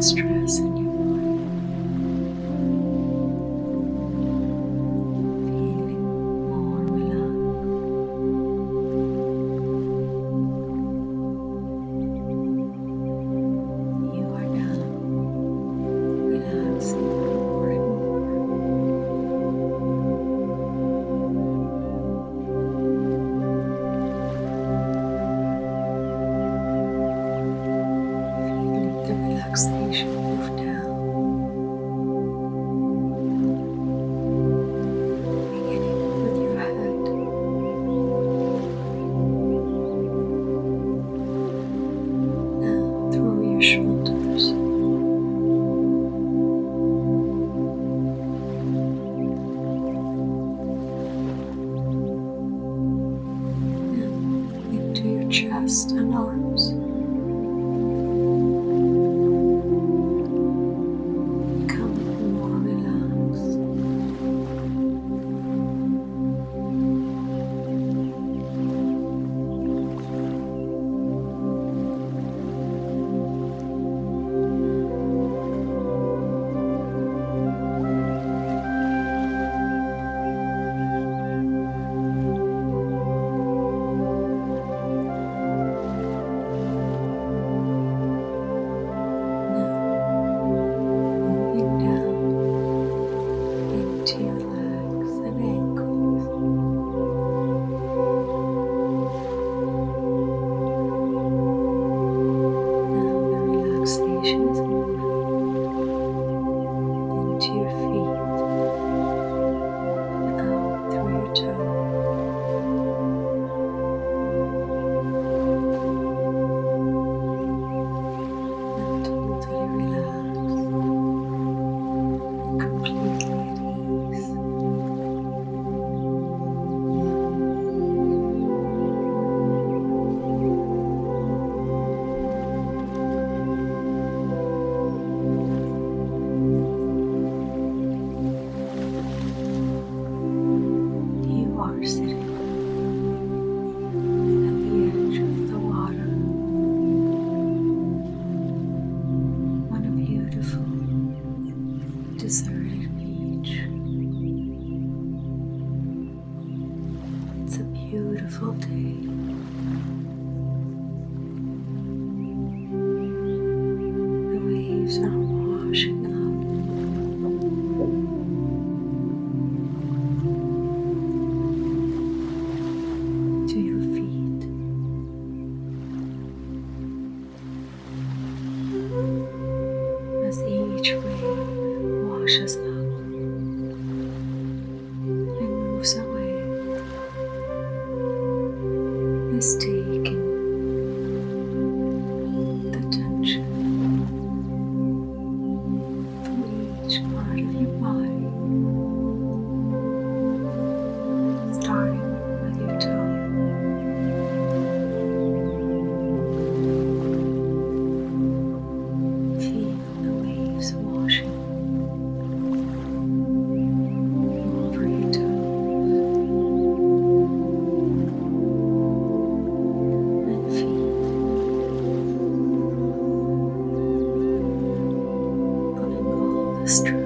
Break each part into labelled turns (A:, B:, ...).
A: tension and Trust.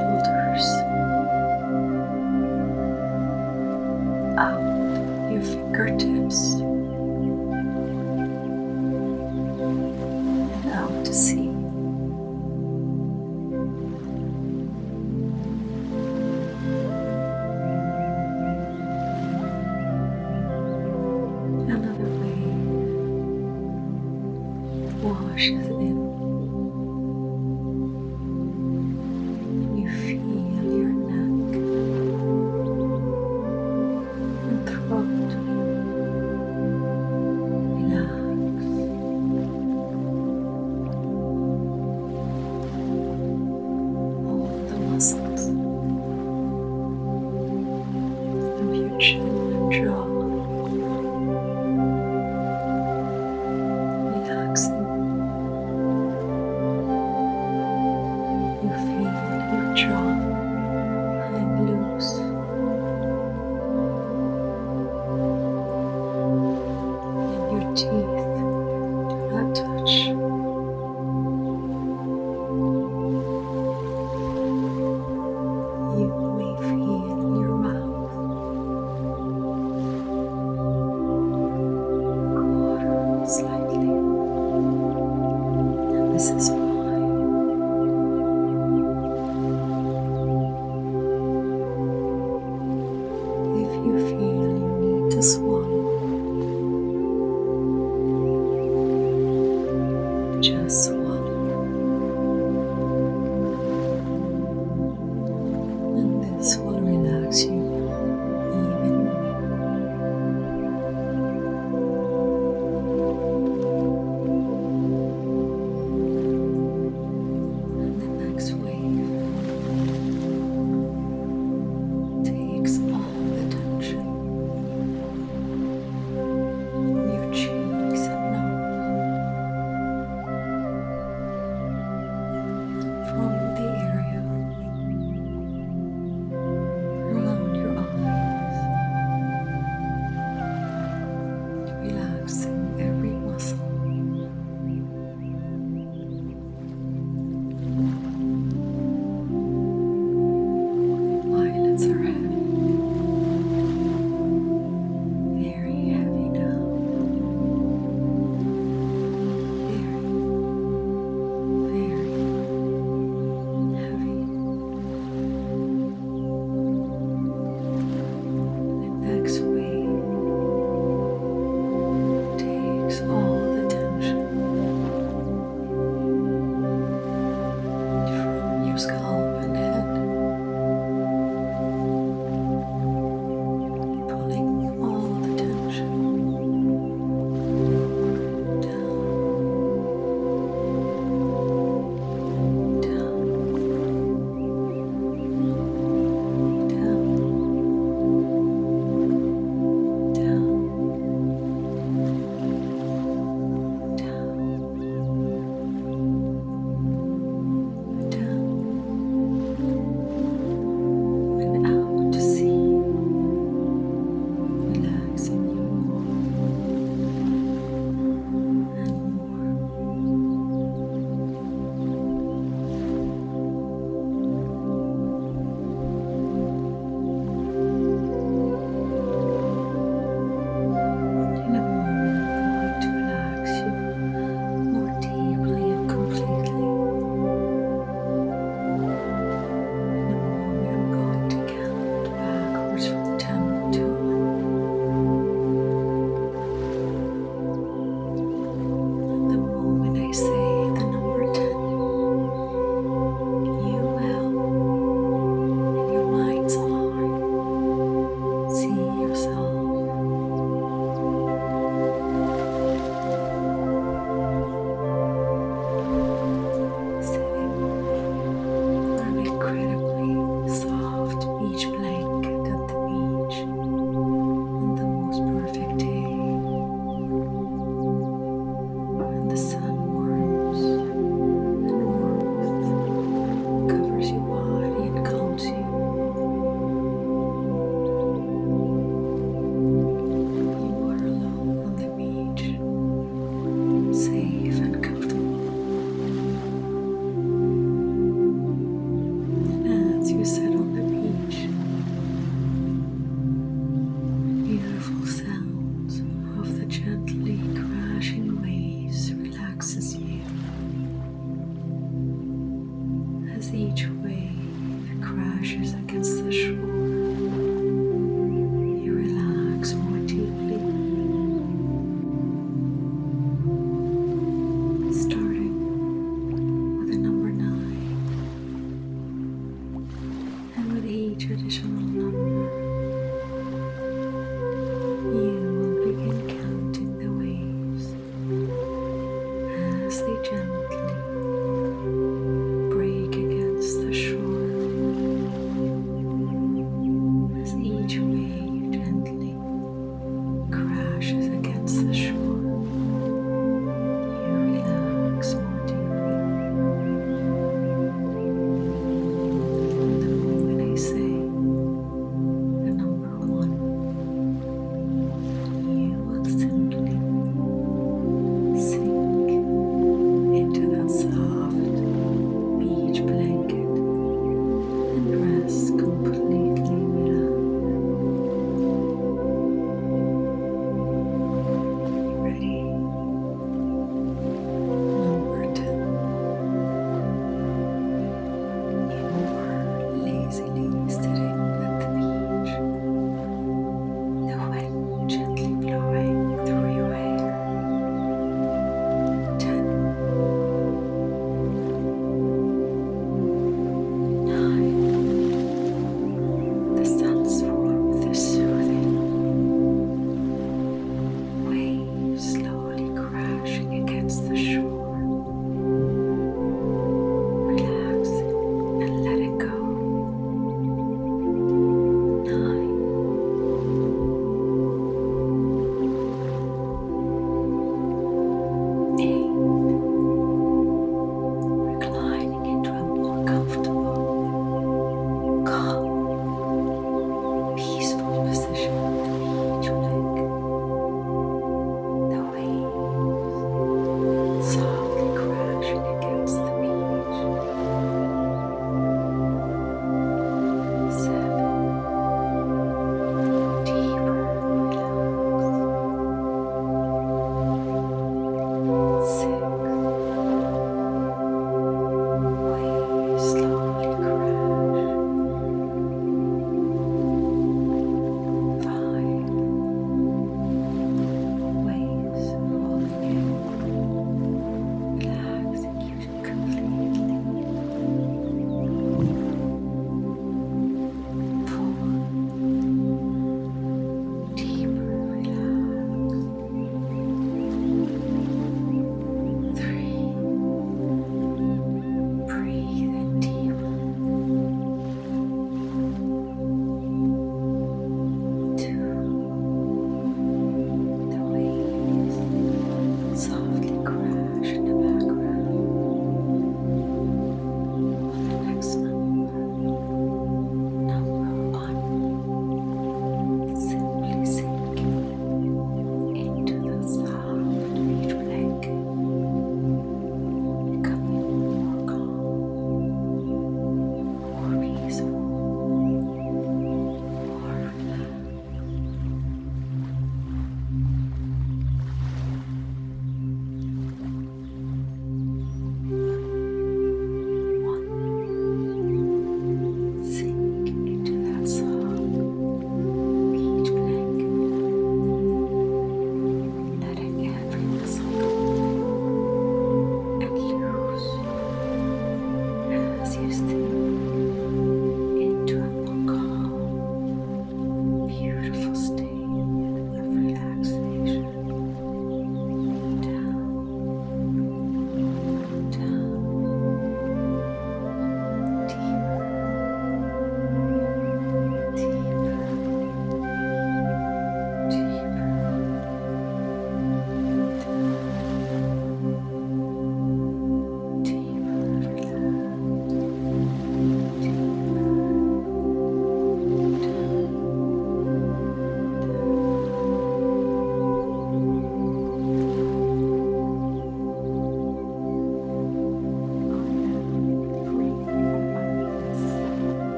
A: Shoulders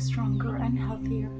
A: stronger and healthier.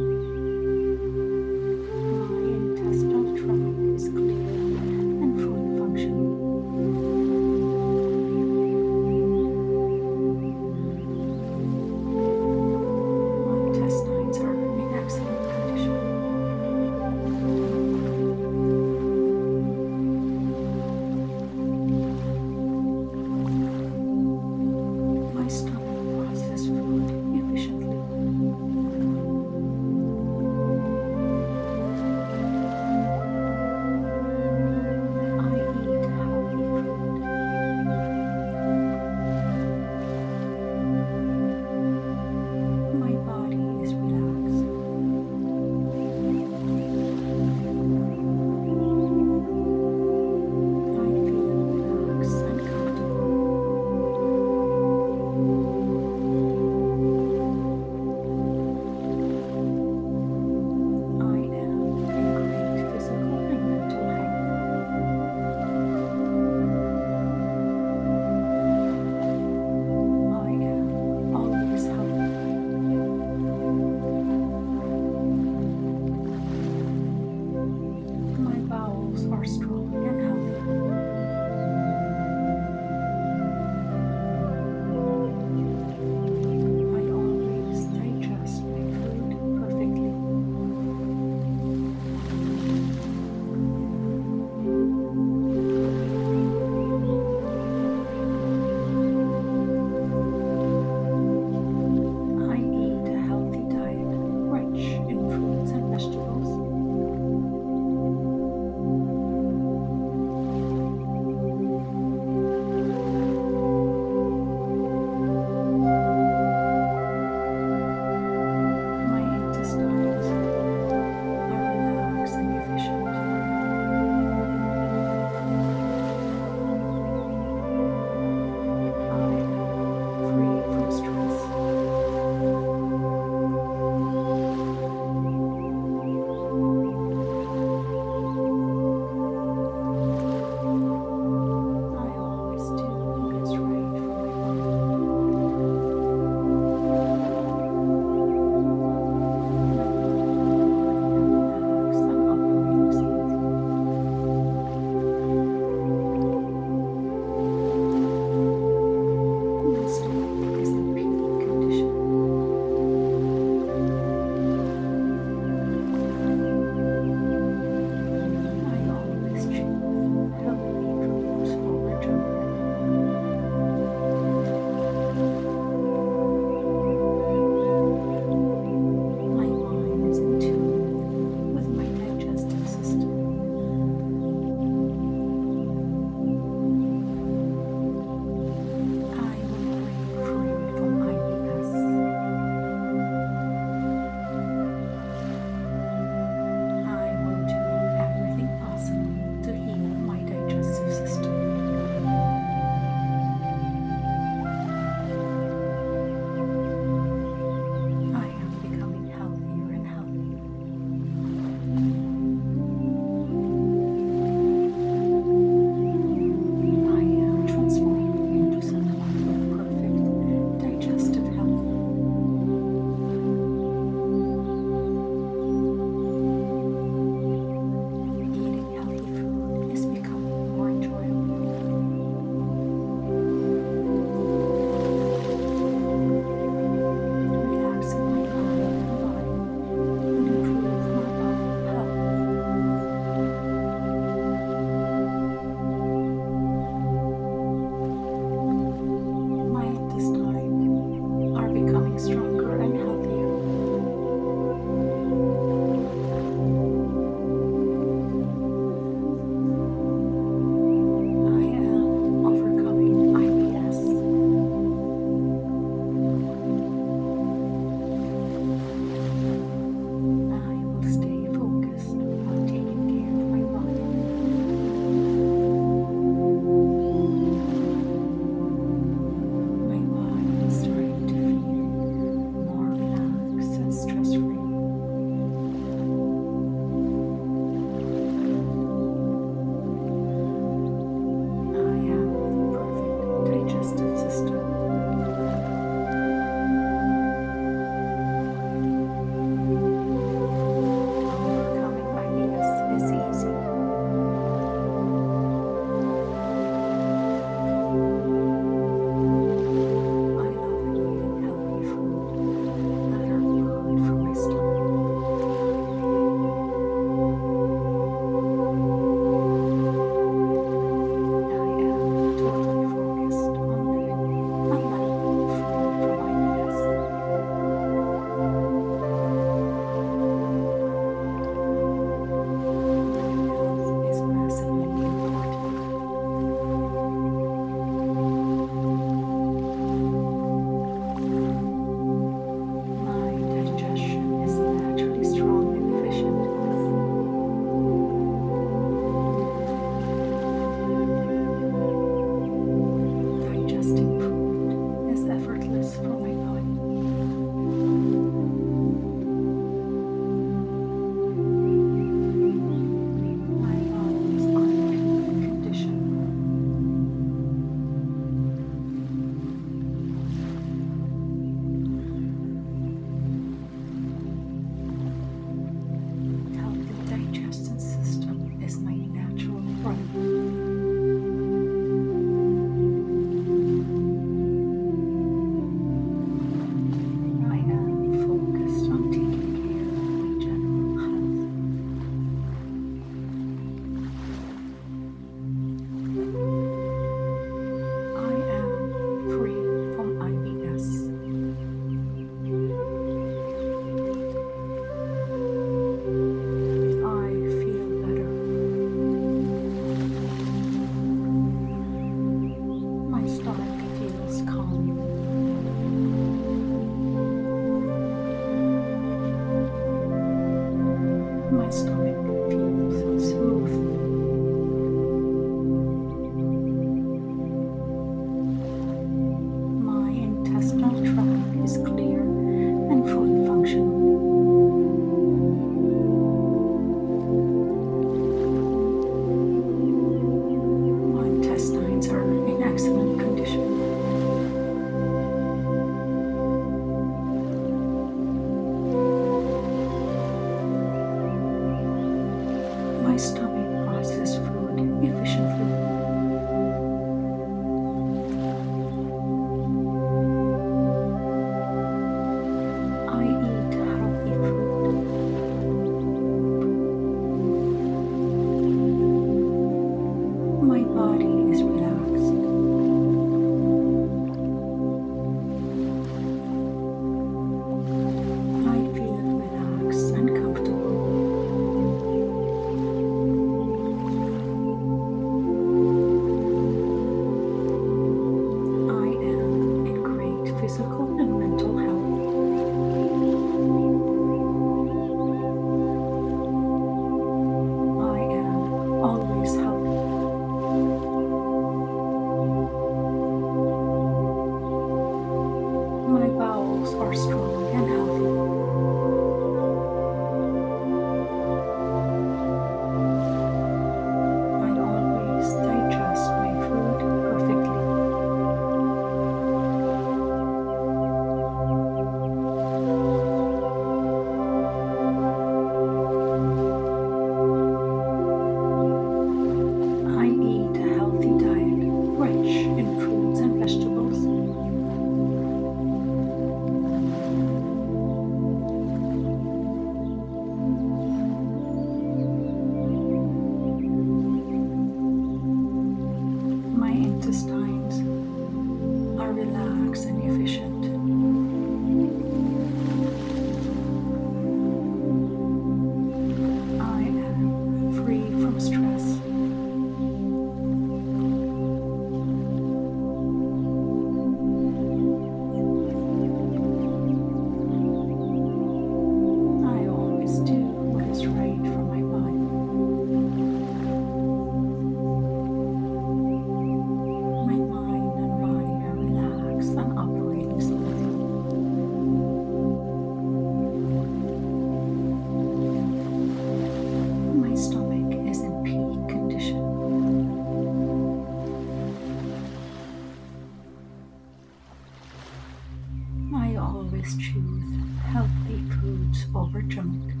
A: Always choose healthy foods over junk.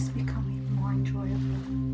A: is becoming more enjoyable.